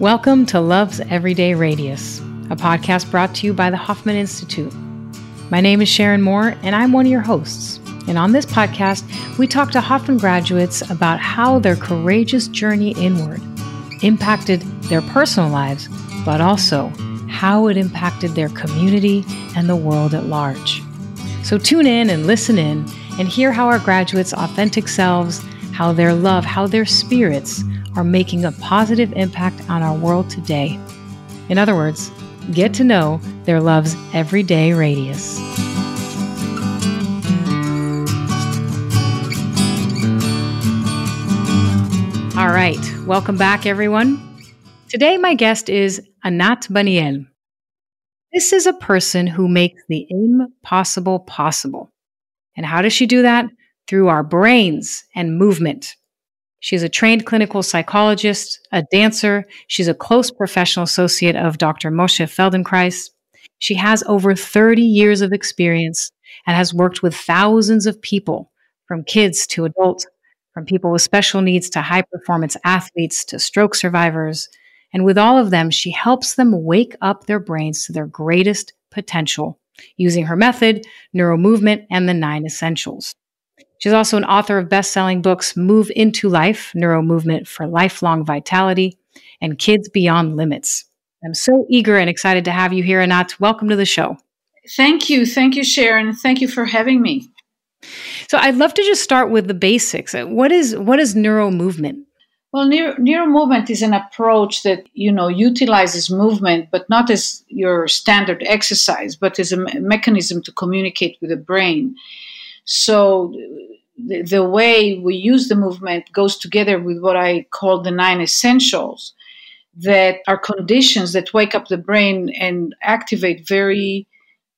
Welcome to Love's Everyday Radius, a podcast brought to you by the Hoffman Institute. My name is Sharon Moore, and I'm one of your hosts. And on this podcast, we talk to Hoffman graduates about how their courageous journey inward impacted their personal lives, but also how it impacted their community and the world at large. So tune in and listen in and hear how our graduates' authentic selves, how their love, how their spirits are making a positive impact on our world today. In other words, get to know their love's everyday radius. All right, welcome back, everyone. Today, my guest is Anat Baniel. This is a person who makes the impossible possible. And how does she do that? Through our brains and movement. She's a trained clinical psychologist, a dancer. She's a close professional associate of Dr. Moshe Feldenkrais. She has over 30 years of experience and has worked with thousands of people, from kids to adults, from people with special needs to high performance athletes to stroke survivors. And with all of them, she helps them wake up their brains to their greatest potential using her method, neuromovement, and the nine essentials. She's also an author of best selling books Move into Life, Neuromovement for Lifelong Vitality, and Kids Beyond Limits. I'm so eager and excited to have you here, Anat. Welcome to the show. Thank you. Thank you, Sharon. Thank you for having me. So I'd love to just start with the basics. What is what is neuromovement? Well, neuro, neuromovement is an approach that you know utilizes movement, but not as your standard exercise, but as a me- mechanism to communicate with the brain. So the, the way we use the movement goes together with what I call the nine essentials that are conditions that wake up the brain and activate very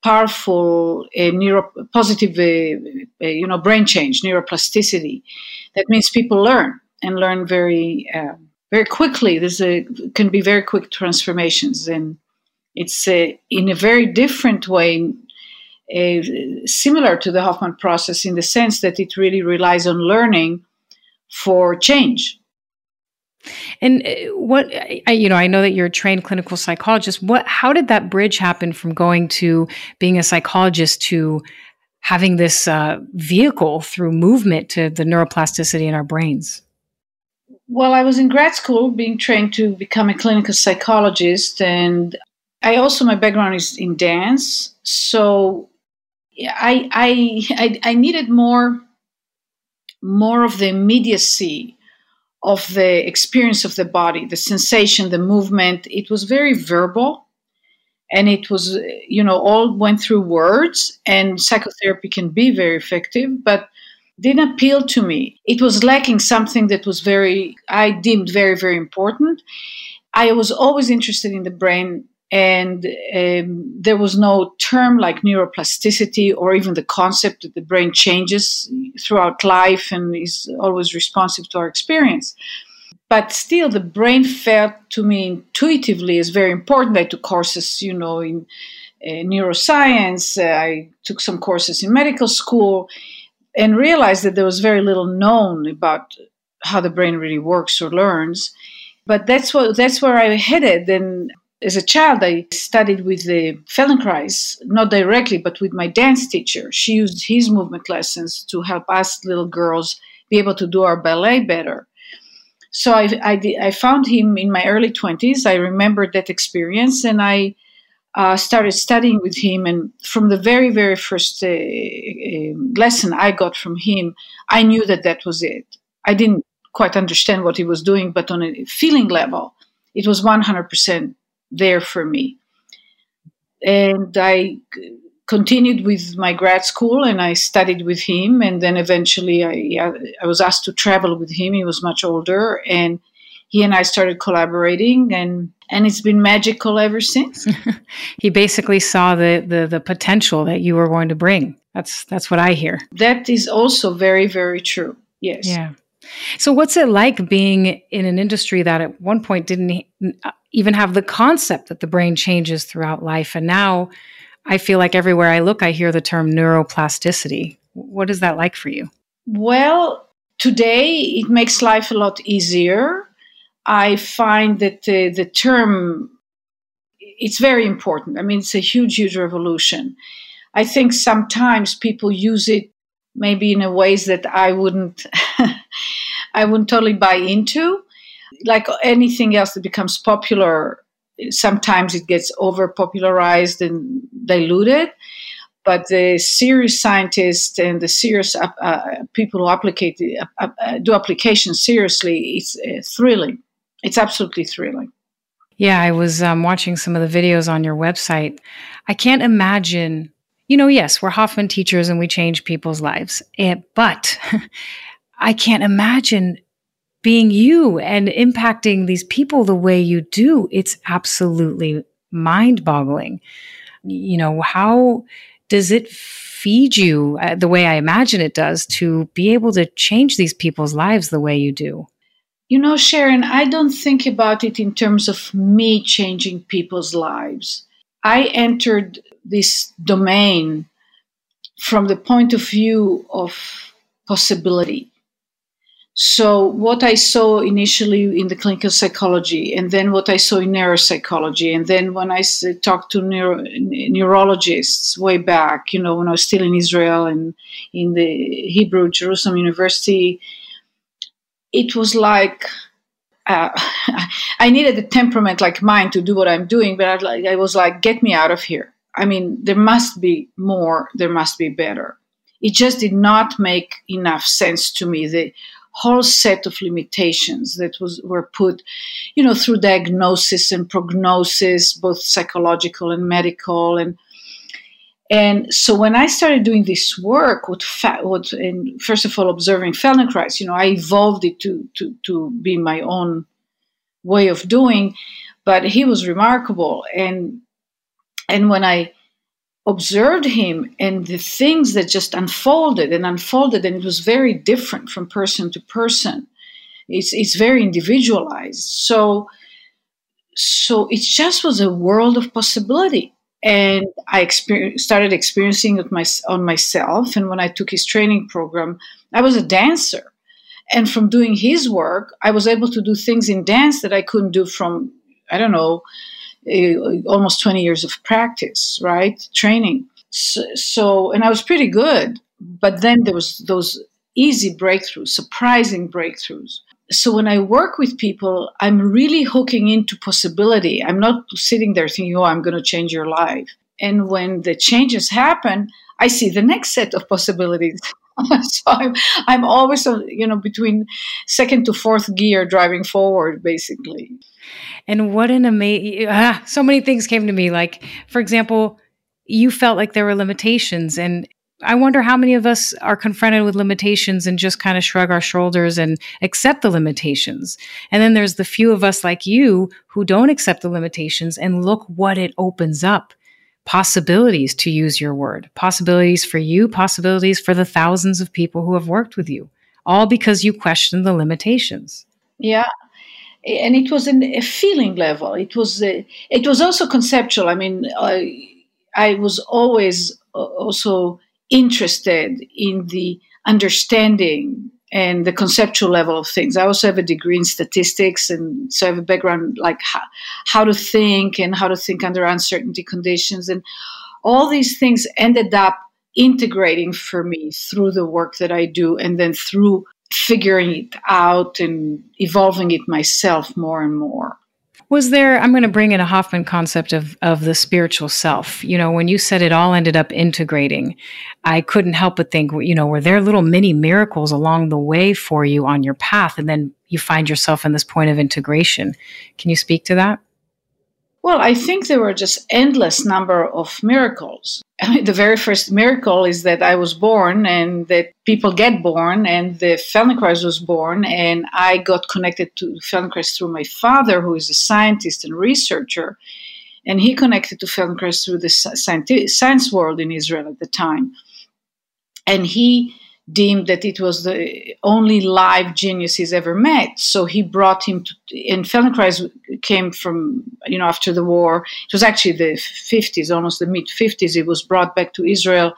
powerful uh, neuro positive uh, uh, you know brain change neuroplasticity. That means people learn and learn very uh, very quickly. There's a can be very quick transformations and it's uh, in a very different way similar to the Hoffman process in the sense that it really relies on learning for change. And uh, what I, you know, I know that you're a trained clinical psychologist. What, how did that bridge happen from going to being a psychologist to having this uh, vehicle through movement to the neuroplasticity in our brains? Well, I was in grad school being trained to become a clinical psychologist, and I also my background is in dance. So I, I, I, needed more, more of the immediacy of the experience of the body, the sensation, the movement. It was very verbal, and it was, you know, all went through words. And psychotherapy can be very effective, but didn't appeal to me. It was lacking something that was very, I deemed very, very important. I was always interested in the brain and um, there was no term like neuroplasticity or even the concept that the brain changes throughout life and is always responsive to our experience. But still the brain felt to me intuitively as very important. I took courses you know in uh, neuroscience. Uh, i took some courses in medical school and realized that there was very little known about how the brain really works or learns. But that's what that's where i headed. And as a child, I studied with the Feldenkrais, not directly, but with my dance teacher. She used his movement lessons to help us little girls be able to do our ballet better. So I, I, I found him in my early 20s. I remembered that experience and I uh, started studying with him. And from the very, very first uh, uh, lesson I got from him, I knew that that was it. I didn't quite understand what he was doing, but on a feeling level, it was 100% there for me. And I continued with my grad school and I studied with him. And then eventually I, I was asked to travel with him. He was much older. And he and I started collaborating and and it's been magical ever since. he basically saw the, the the potential that you were going to bring. That's that's what I hear. That is also very very true. Yes. Yeah. So, what's it like being in an industry that at one point didn't even have the concept that the brain changes throughout life? And now I feel like everywhere I look, I hear the term neuroplasticity. What is that like for you? Well, today it makes life a lot easier. I find that the, the term it's very important. I mean, it's a huge, huge revolution. I think sometimes people use it maybe in a ways that I wouldn't, I wouldn't totally buy into. Like anything else that becomes popular, sometimes it gets over popularized and diluted. But the serious scientists and the serious uh, uh, people who applicate, uh, uh do applications seriously, it's uh, thrilling. It's absolutely thrilling. Yeah, I was um, watching some of the videos on your website. I can't imagine, you know, yes, we're Hoffman teachers and we change people's lives, it, eh, but I can't imagine being you and impacting these people the way you do. It's absolutely mind boggling. You know, how does it feed you uh, the way I imagine it does to be able to change these people's lives the way you do? You know, Sharon, I don't think about it in terms of me changing people's lives. I entered this domain from the point of view of possibility. So, what I saw initially in the clinical psychology, and then what I saw in neuropsychology, and then when I talked to neuro, neurologists way back, you know, when I was still in Israel and in the Hebrew Jerusalem University it was like uh, I needed a temperament like mine to do what I'm doing, but I, I was like, get me out of here. I mean, there must be more, there must be better. It just did not make enough sense to me. The whole set of limitations that was were put, you know, through diagnosis and prognosis, both psychological and medical, and and so when I started doing this work, what, fa- what and first of all observing Feldenkrais, you know, I evolved it to, to, to be my own way of doing, but he was remarkable. And and when I observed him and the things that just unfolded and unfolded, and it was very different from person to person. It's it's very individualized. So so it just was a world of possibility and I started experiencing it my, on myself. And when I took his training program, I was a dancer. And from doing his work, I was able to do things in dance that I couldn't do from, I don't know, uh, almost 20 years of practice, right? Training. So, so, and I was pretty good. But then there was those easy breakthroughs, surprising breakthroughs so when I work with people, I'm really hooking into possibility. I'm not sitting there thinking, oh, I'm going to change your life. And when the changes happen, I see the next set of possibilities. so I'm, I'm always, you know, between second to fourth gear driving forward, basically. And what an amazing, ah, so many things came to me. Like, for example, you felt like there were limitations and I wonder how many of us are confronted with limitations and just kind of shrug our shoulders and accept the limitations. And then there's the few of us like you who don't accept the limitations and look what it opens up possibilities, to use your word, possibilities for you, possibilities for the thousands of people who have worked with you, all because you questioned the limitations. Yeah. And it was in a feeling level. It was, uh, it was also conceptual. I mean, I, I was always uh, also interested in the understanding and the conceptual level of things. I also have a degree in statistics, and so I have a background like how, how to think and how to think under uncertainty conditions. And all these things ended up integrating for me through the work that I do, and then through figuring it out and evolving it myself more and more. Was there, I'm going to bring in a Hoffman concept of, of the spiritual self. You know, when you said it all ended up integrating, I couldn't help but think, you know, were there little mini miracles along the way for you on your path? And then you find yourself in this point of integration. Can you speak to that? Well, I think there were just endless number of miracles. I mean, the very first miracle is that I was born and that people get born and the Feldenkrais was born and I got connected to Feldenkrais through my father who is a scientist and researcher and he connected to Feldenkrais through the science world in Israel at the time. And he deemed that it was the only live genius he's ever met. So he brought him to, and Feldenkrais came from, you know, after the war. It was actually the 50s, almost the mid 50s. He was brought back to Israel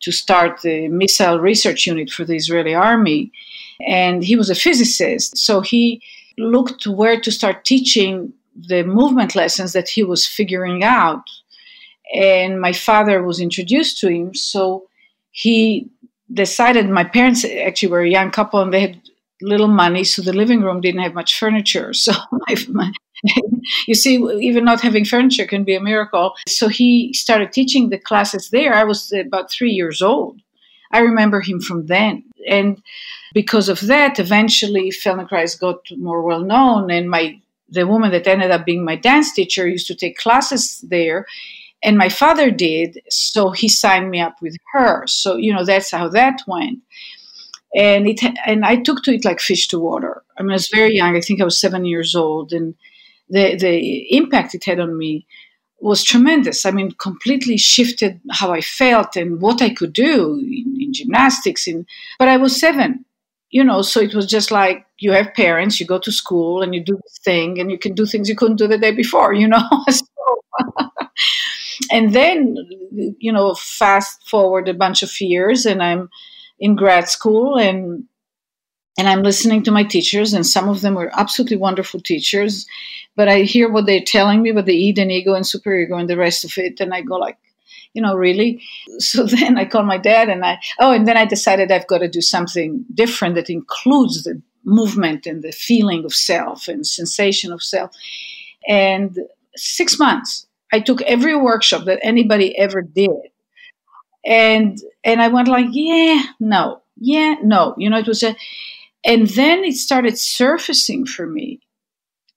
to start the missile research unit for the Israeli army. And he was a physicist. So he looked where to start teaching the movement lessons that he was figuring out. And my father was introduced to him. So he decided, my parents actually were a young couple and they had little money. So the living room didn't have much furniture. So my, my, you see, even not having furniture can be a miracle. So he started teaching the classes there. I was about three years old. I remember him from then. And because of that, eventually Feldenkrais got more well known. And my the woman that ended up being my dance teacher used to take classes there. And my father did, so he signed me up with her. So, you know, that's how that went. And it and I took to it like fish to water. I mean, I was very young. I think I was seven years old, and the the impact it had on me was tremendous. I mean, completely shifted how I felt and what I could do in, in, gymnastics. In but I was seven, you know, so it was just like you have parents, you go to school and you do this thing, and you can do things you couldn't do the day before, you know. so, and then, you know, fast forward a bunch of years, and I'm in grad school, and and I'm listening to my teachers, and some of them were absolutely wonderful teachers. But I hear what they're telling me about the id and ego and superego and the rest of it, and I go like, you know, really. So then I call my dad, and I oh, and then I decided I've got to do something different that includes the movement and the feeling of self and sensation of self. And six months, I took every workshop that anybody ever did, and and I went like, yeah, no, yeah, no, you know, it was a and then it started surfacing for me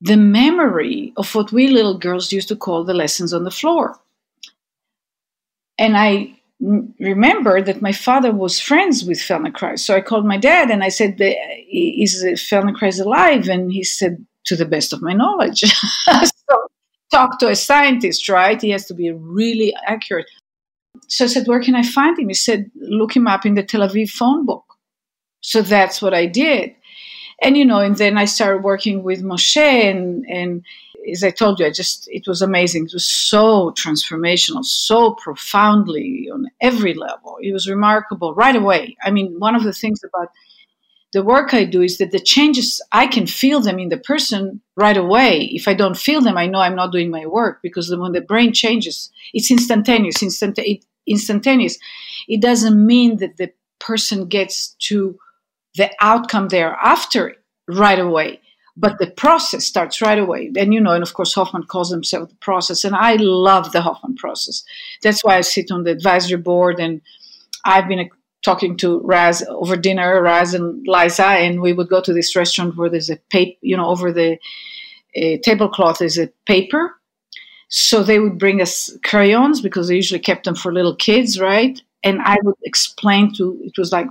the memory of what we little girls used to call the lessons on the floor. And I remember that my father was friends with Feldenkrais. So I called my dad and I said, Is Feldenkrais alive? And he said, To the best of my knowledge. so talk to a scientist, right? He has to be really accurate. So I said, Where can I find him? He said, Look him up in the Tel Aviv phone book. So that's what I did. And, you know, and then I started working with Moshe and, and as I told you, I just, it was amazing. It was so transformational, so profoundly on every level. It was remarkable right away. I mean, one of the things about the work I do is that the changes, I can feel them in the person right away. If I don't feel them, I know I'm not doing my work because when the brain changes, it's instantaneous, instant, instantaneous. It doesn't mean that the person gets to the outcome thereafter right away but the process starts right away and you know and of course hoffman calls himself the process and i love the hoffman process that's why i sit on the advisory board and i've been talking to raz over dinner raz and liza and we would go to this restaurant where there's a paper you know over the uh, tablecloth is a paper so they would bring us crayons because they usually kept them for little kids right and I would explain to it was like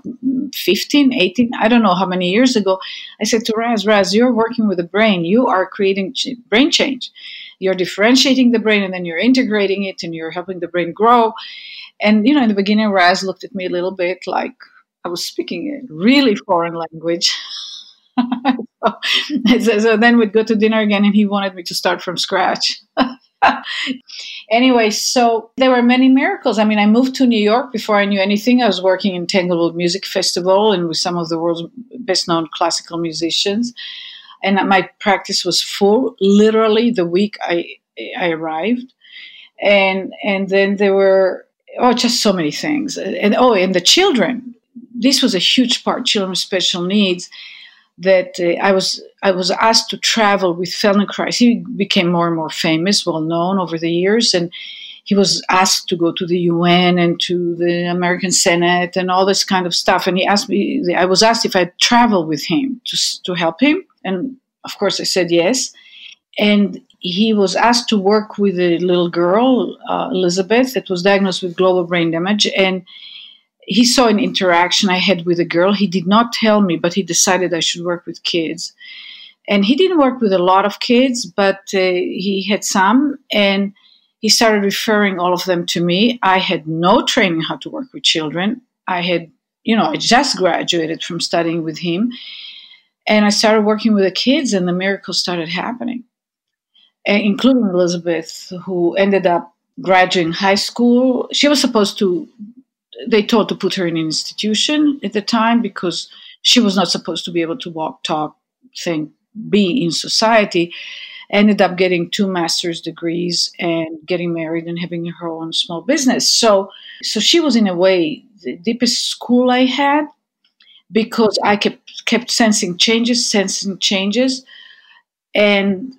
15, 18, I don't know how many years ago. I said to Raz, Raz, you're working with the brain. You are creating brain change. You're differentiating the brain and then you're integrating it and you're helping the brain grow. And you know, in the beginning, Raz looked at me a little bit like I was speaking a really foreign language. so, so then we'd go to dinner again, and he wanted me to start from scratch. anyway, so there were many miracles. I mean, I moved to New York before I knew anything. I was working in Tanglewood Music Festival and with some of the world's best known classical musicians. And my practice was full literally the week I, I arrived. And, and then there were, oh, just so many things. And oh, and the children. This was a huge part, children with special needs that uh, I was I was asked to travel with Feldenkrais. He became more and more famous, well known over the years, and he was asked to go to the UN and to the American Senate and all this kind of stuff. And he asked me, I was asked if I'd travel with him to to help him, and of course I said yes. And he was asked to work with a little girl, uh, Elizabeth, that was diagnosed with global brain damage, and he saw an interaction I had with a girl. He did not tell me, but he decided I should work with kids. And he didn't work with a lot of kids, but uh, he had some. And he started referring all of them to me. I had no training how to work with children. I had, you know, I just graduated from studying with him. And I started working with the kids, and the miracles started happening, Uh, including Elizabeth, who ended up graduating high school. She was supposed to they told to put her in an institution at the time because she was not supposed to be able to walk, talk, think, be in society ended up getting two master's degrees and getting married and having her own small business. So, so she was in a way the deepest school I had because I kept kept sensing changes, sensing changes, and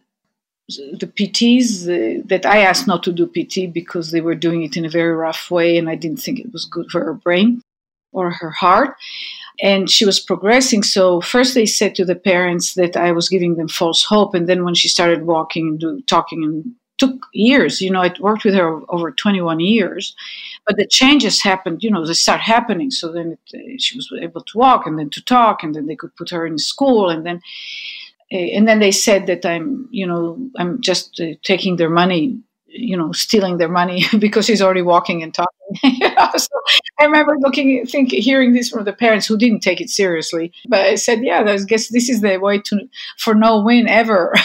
the PTs uh, that I asked not to do PT because they were doing it in a very rough way, and I didn't think it was good for her brain or her heart and she was progressing. So first they said to the parents that I was giving them false hope, and then when she started walking and do, talking and took years. You know, I worked with her over 21 years, but the changes happened. You know, they start happening. So then it, she was able to walk and then to talk, and then they could put her in school, and then and then they said that I'm, you know, I'm just uh, taking their money you know, stealing their money because he's already walking and talking. so I remember looking, think, hearing this from the parents who didn't take it seriously. But I said, yeah, I guess this is the way to for no win ever.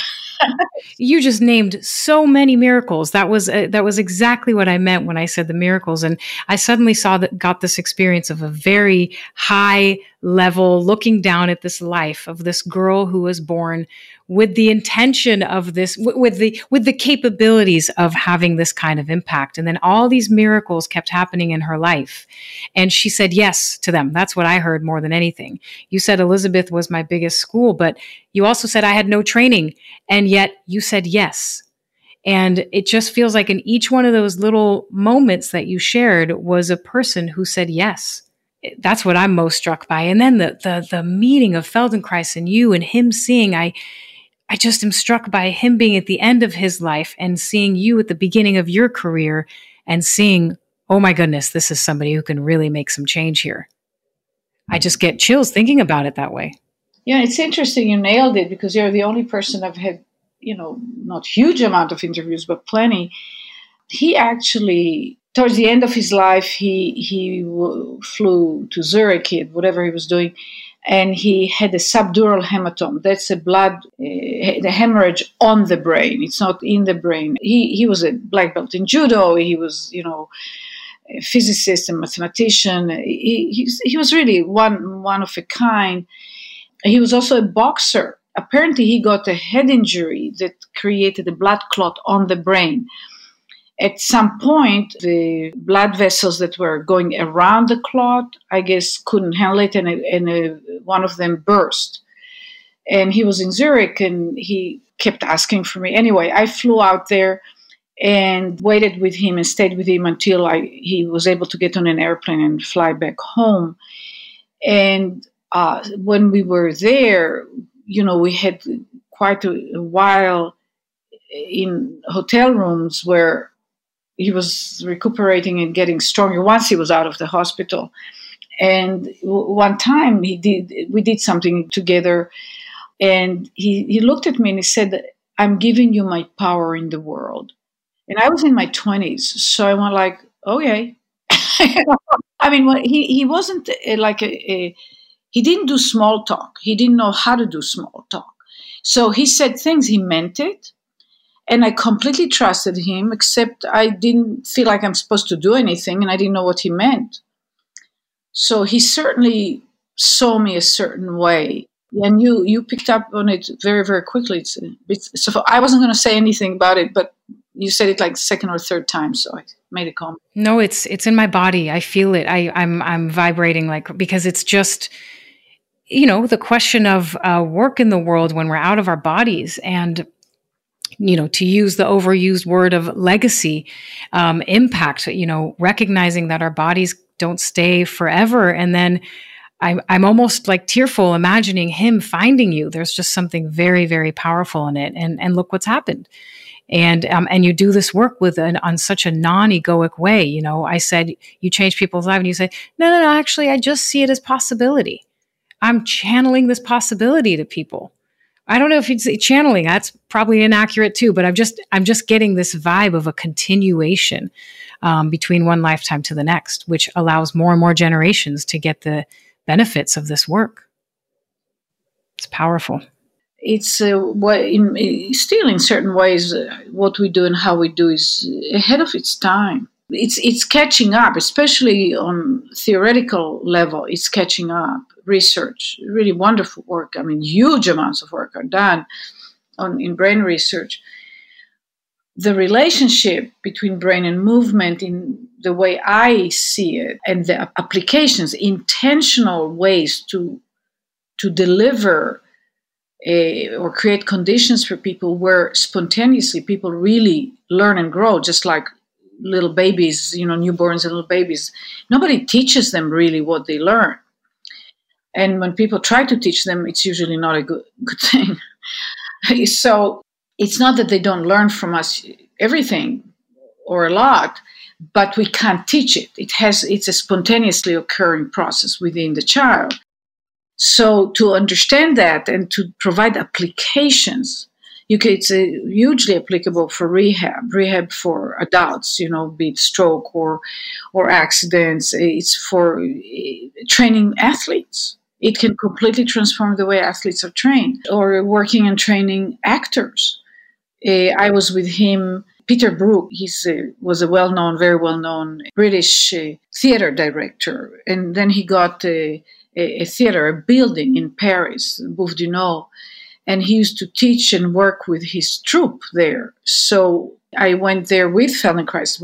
you just named so many miracles. That was uh, that was exactly what I meant when I said the miracles, and I suddenly saw that got this experience of a very high level looking down at this life of this girl who was born with the intention of this with the with the capabilities of having this kind of impact. And then all these miracles kept happening in her life. And she said yes to them. That's what i heard more than anything. You said elizabeth was my biggest school but you also said i had no training and yet you said yes. And it just feels like in each one of those little moments that you shared was a person who said yes. That's what I'm most struck by. And then the the the meeting of Feldenkrais and you and him seeing I I just am struck by him being at the end of his life and seeing you at the beginning of your career and seeing, oh my goodness, this is somebody who can really make some change here. I just get chills thinking about it that way. Yeah, it's interesting. You nailed it because you're the only person I've had, you know, not huge amount of interviews, but plenty. He actually, towards the end of his life, he he flew to Zurich, whatever he was doing, and he had a subdural hematoma. That's a blood, uh, the hemorrhage on the brain. It's not in the brain. He he was a black belt in judo. He was, you know, a physicist and mathematician. He he, he was really one one of a kind. He was also a boxer. Apparently, he got a head injury that created a blood clot on the brain at some point, the blood vessels that were going around the clot, I guess, couldn't handle it, and, and uh, one of them burst. And he was in Zurich, and he kept asking for me. Anyway, I flew out there and waited with him and stayed with him until I, he was able to get on an airplane and fly back home. And uh, when we were there, you know, we had quite a, a while in hotel rooms where he was recuperating and getting stronger once he was out of the hospital. And one time he did, we did something together, and he, he looked at me and he said, "I'm giving you my power in the world." And I was in my twenties, so I went like, "Okay." I mean, he he wasn't a, like a, a he didn't do small talk. He didn't know how to do small talk. So he said things. He meant it and I completely trusted him, except I didn't feel like I'm supposed to do anything and I didn't know what he meant. So he certainly saw me a certain way. And you, you picked up on it very, very quickly. It's, so I wasn't going to say anything about it, but you said it like second or third time, so I made a comment. No, it's it's in my body. I feel it. I, I'm I'm vibrating like because it's just you know the question of uh, work in the world when we're out of our bodies and you know, to use the overused word of legacy, um, impact, you know, recognizing that our bodies don't stay forever. And then I'm, I'm almost like tearful imagining him finding you. There's just something very, very powerful in it. And, and look what's happened. And, um, and you do this work with an, on such a non-egoic way. You know, I said, you change people's lives and you say, no, no, no, actually, I just see it as possibility. I'm channeling this possibility to people I don't know if it's channeling. That's probably inaccurate too. But I'm just I'm just getting this vibe of a continuation um, between one lifetime to the next, which allows more and more generations to get the benefits of this work. It's powerful. It's uh, what in, still in certain ways uh, what we do and how we do is ahead of its time. It's it's catching up, especially on theoretical level. It's catching up. Research, really wonderful work. I mean, huge amounts of work are done on in brain research. The relationship between brain and movement, in the way I see it, and the applications, intentional ways to to deliver a, or create conditions for people where spontaneously people really learn and grow, just like little babies, you know, newborns and little babies. Nobody teaches them really what they learn. And when people try to teach them, it's usually not a good, good thing. so it's not that they don't learn from us everything or a lot, but we can't teach it. It has it's a spontaneously occurring process within the child. So to understand that and to provide applications, it's hugely applicable for rehab, rehab for adults, you know, be it stroke or or accidents. It's for eh, training athletes. It can completely transform the way athletes are trained, or working and training actors. Uh, I was with him Peter Brook, he uh, was a well known, very well known British uh, theater director. And then he got uh, a, a theater, a building in Paris, Bouffe du Nord, and he used to teach and work with his troupe there. So I went there with Feldenkrais.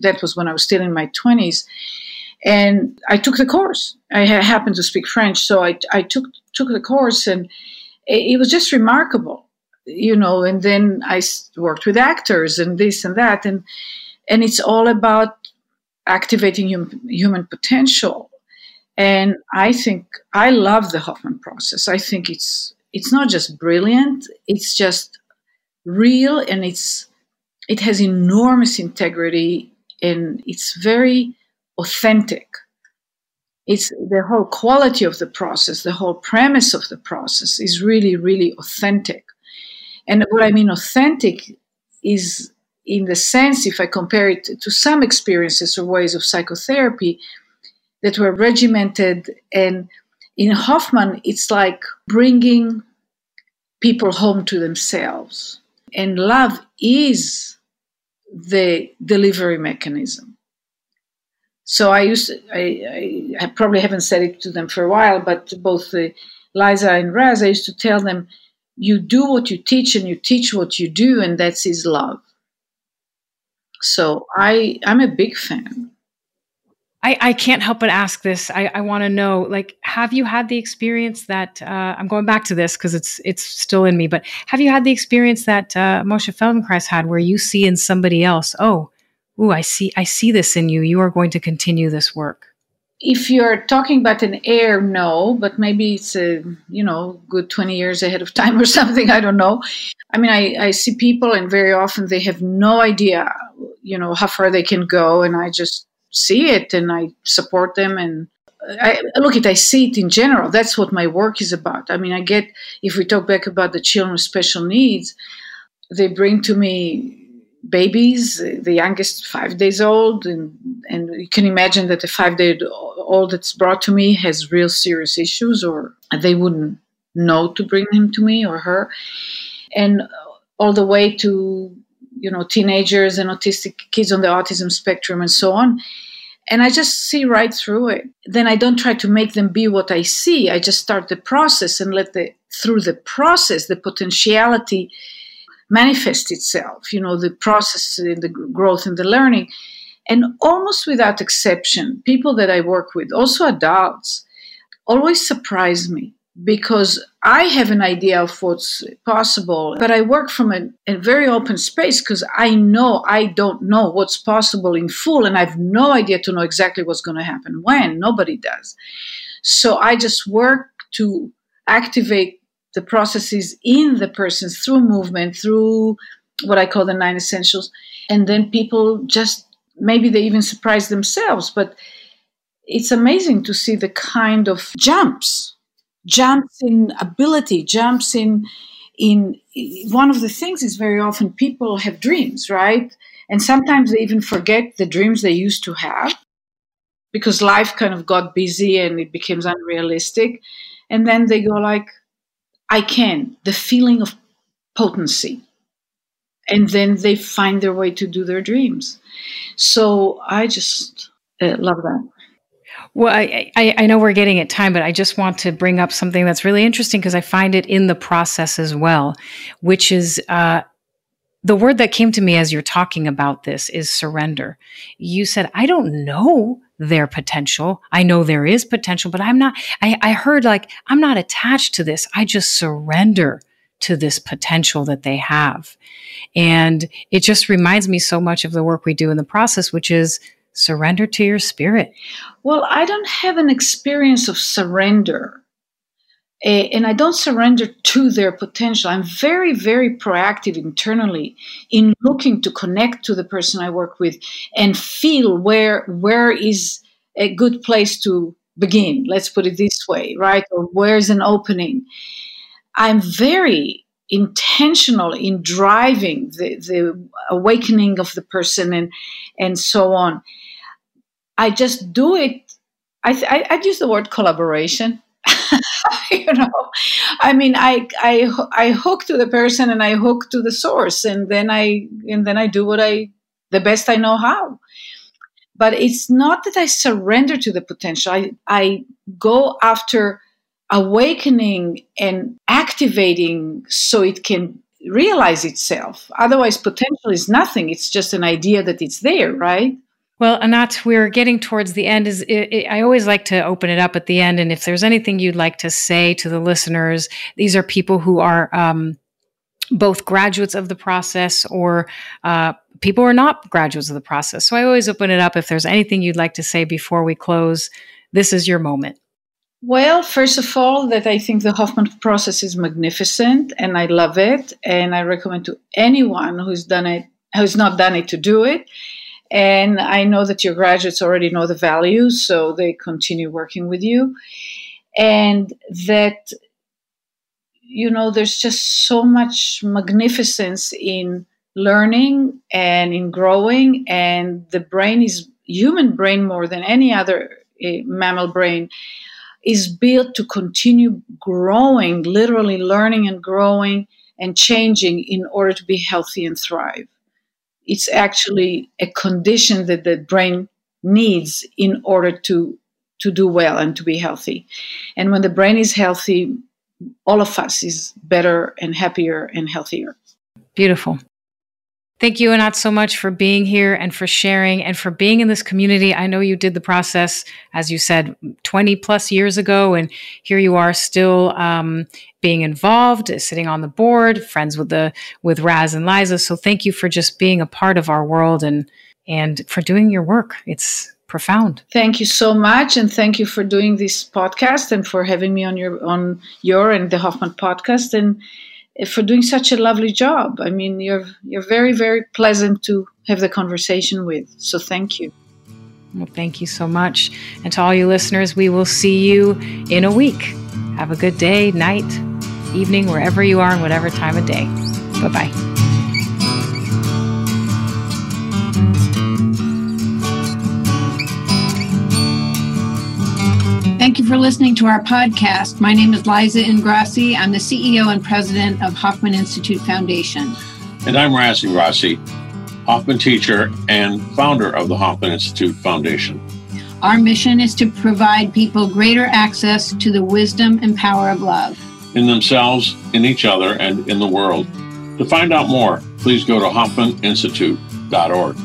That was when I was still in my 20s. And I took the course. I happened to speak French, so I, I took, took the course, and it, was just remarkable, you know. And then I worked with actors and this and that. And, and it's all about activating hum, human potential and I think I love the Hoffman process. I think it's it's not just brilliant, it's just real and it's it has enormous integrity and it's very authentic. It's the whole quality of the process, the whole premise of the process is really, really authentic. And what I mean authentic is in the sense, if I compare it to some experiences or ways of psychotherapy, that were regimented. And in Hoffman, it's like bringing people home to themselves. And love is the delivery mechanism. So I used to, I, I, probably haven't said it to them for a while, but both uh, Liza and Raz, I used to tell them, you do what you teach and you teach what you do, and that's his love. So I, I'm a big fan. I, I can't help but ask this. I, I want to know, like, have you had the experience that uh, I'm going back to this because it's it's still in me, but have you had the experience that uh, Moshe Feldenkrais had, where you see in somebody else, oh, ooh, I see, I see this in you. You are going to continue this work. If you're talking about an heir, no, but maybe it's a you know good twenty years ahead of time or something. I don't know. I mean, I, I see people, and very often they have no idea, you know, how far they can go, and I just see it and I support them and I look at I see it in general. That's what my work is about. I mean, I get if we talk back about the children with special needs, they bring to me babies, the youngest five days old, and and you can imagine that the five day old that's brought to me has real serious issues, or they wouldn't know to bring him to me or her, and all the way to you know teenagers and autistic kids on the autism spectrum and so on and I just see right through it. Then I don't try to make them be what I see. I just start the process and let the through the process the potentiality manifest itself. You know, the process, the growth, and the learning. And almost without exception, people that I work with, also adults, always surprise me because I have an idea of what's possible, but I work from a, a very open space because I know I don't know what's possible in full, and I have no idea to know exactly what's going to happen when. Nobody does. So I just work to activate the processes in the person through movement, through what I call the nine essentials. And then people just maybe they even surprise themselves, but it's amazing to see the kind of jumps jumps in ability, jumps in in one of the things is very often people have dreams, right? And sometimes they even forget the dreams they used to have because life kind of got busy and it becomes unrealistic. And then they go like, I can, the feeling of potency. and then they find their way to do their dreams. So I just uh, love that. Well, I, I, I, know we're getting at time, but I just want to bring up something that's really interesting because I find it in the process as well, which is uh, the word that came to me as you're talking about this is surrender. You said, I don't know their potential. I know there is potential, but I'm not, I, I heard like, I'm not attached to this. I just surrender to this potential that they have. And it just reminds me so much of the work we do in the process, which is surrender to your spirit. Well, I don't have an experience of surrender. Eh, and I don't surrender to their potential. I'm very, very proactive internally in looking to connect to the person I work with and feel where where is a good place to begin. Let's put it this way, right? Or where's an opening? I'm very intentional in driving the, the awakening of the person and and so on. I just do it. I I, I use the word collaboration. you know, I mean, I I I hook to the person and I hook to the source, and then I and then I do what I the best I know how. But it's not that I surrender to the potential. I I go after awakening and activating so it can realize itself. Otherwise, potential is nothing. It's just an idea that it's there, right? Well, Anat, we're getting towards the end. Is it, it, I always like to open it up at the end, and if there's anything you'd like to say to the listeners, these are people who are um, both graduates of the process or uh, people who are not graduates of the process. So I always open it up. If there's anything you'd like to say before we close, this is your moment. Well, first of all, that I think the Hoffman process is magnificent and I love it. And I recommend to anyone who's done it, who's not done it, to do it. And I know that your graduates already know the values, so they continue working with you. And that, you know, there's just so much magnificence in learning and in growing. And the brain is human brain more than any other uh, mammal brain is built to continue growing, literally learning and growing and changing in order to be healthy and thrive. It's actually a condition that the brain needs in order to to do well and to be healthy. And when the brain is healthy, all of us is better and happier and healthier. Beautiful. Thank you, Anat, so much for being here and for sharing and for being in this community. I know you did the process, as you said, 20 plus years ago, and here you are still um, being involved, sitting on the board, friends with the with Raz and Liza. So thank you for just being a part of our world and and for doing your work. It's profound. Thank you so much, and thank you for doing this podcast and for having me on your on your and the Hoffman podcast and for doing such a lovely job. I mean, you're you're very very pleasant to have the conversation with. So thank you. Well, thank you so much. And to all you listeners, we will see you in a week. Have a good day, night, evening, wherever you are, and whatever time of day. Bye bye. You for listening to our podcast. My name is Liza Ingrasci. I'm the CEO and president of Hoffman Institute Foundation. And I'm Raz Ingrasci, Hoffman teacher and founder of the Hoffman Institute Foundation. Our mission is to provide people greater access to the wisdom and power of love in themselves, in each other, and in the world. To find out more, please go to hoffmaninstitute.org.